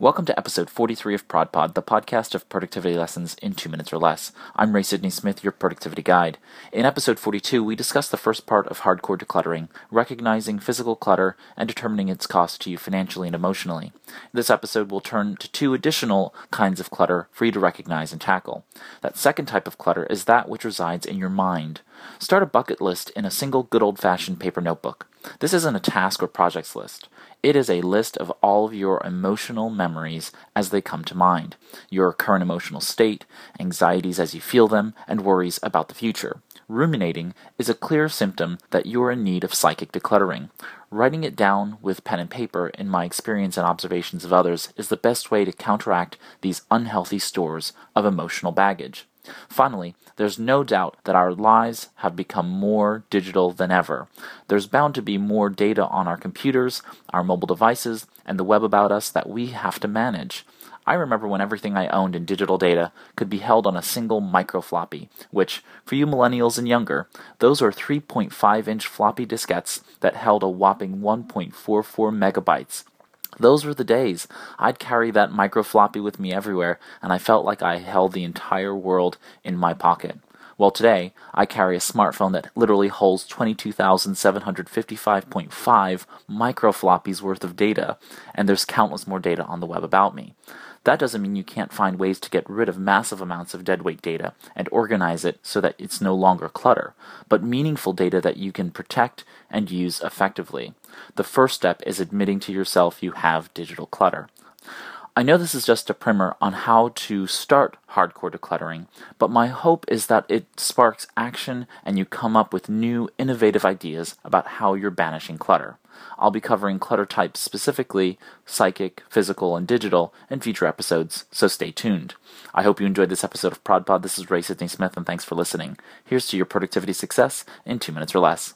Welcome to episode 43 of ProdPod, the podcast of productivity lessons in two minutes or less. I'm Ray Sidney Smith, your productivity guide. In episode 42, we discuss the first part of hardcore decluttering, recognizing physical clutter and determining its cost to you financially and emotionally. This episode will turn to two additional kinds of clutter for you to recognize and tackle. That second type of clutter is that which resides in your mind. Start a bucket list in a single good old fashioned paper notebook. This isn't a task or projects list. It is a list of all of your emotional memories as they come to mind, your current emotional state, anxieties as you feel them, and worries about the future. Ruminating is a clear symptom that you are in need of psychic decluttering. Writing it down with pen and paper, in my experience and observations of others, is the best way to counteract these unhealthy stores of emotional baggage. Finally, there's no doubt that our lives have become more digital than ever. There's bound to be more data on our computers, our mobile devices, and the web about us that we have to manage. I remember when everything I owned in digital data could be held on a single microfloppy, which, for you millennials and younger, those are 3.5 inch floppy diskettes that held a whopping 1.44 megabytes. Those were the days. I'd carry that micro floppy with me everywhere, and I felt like I held the entire world in my pocket. Well, today, I carry a smartphone that literally holds 22,755.5 microfloppies worth of data, and there's countless more data on the web about me. That doesn't mean you can't find ways to get rid of massive amounts of deadweight data and organize it so that it's no longer clutter, but meaningful data that you can protect and use effectively. The first step is admitting to yourself you have digital clutter. I know this is just a primer on how to start hardcore decluttering, but my hope is that it sparks action and you come up with new, innovative ideas about how you're banishing clutter. I'll be covering clutter types specifically, psychic, physical, and digital, in future episodes, so stay tuned. I hope you enjoyed this episode of ProdPod. This is Ray Sidney Smith, and thanks for listening. Here's to your productivity success in two minutes or less.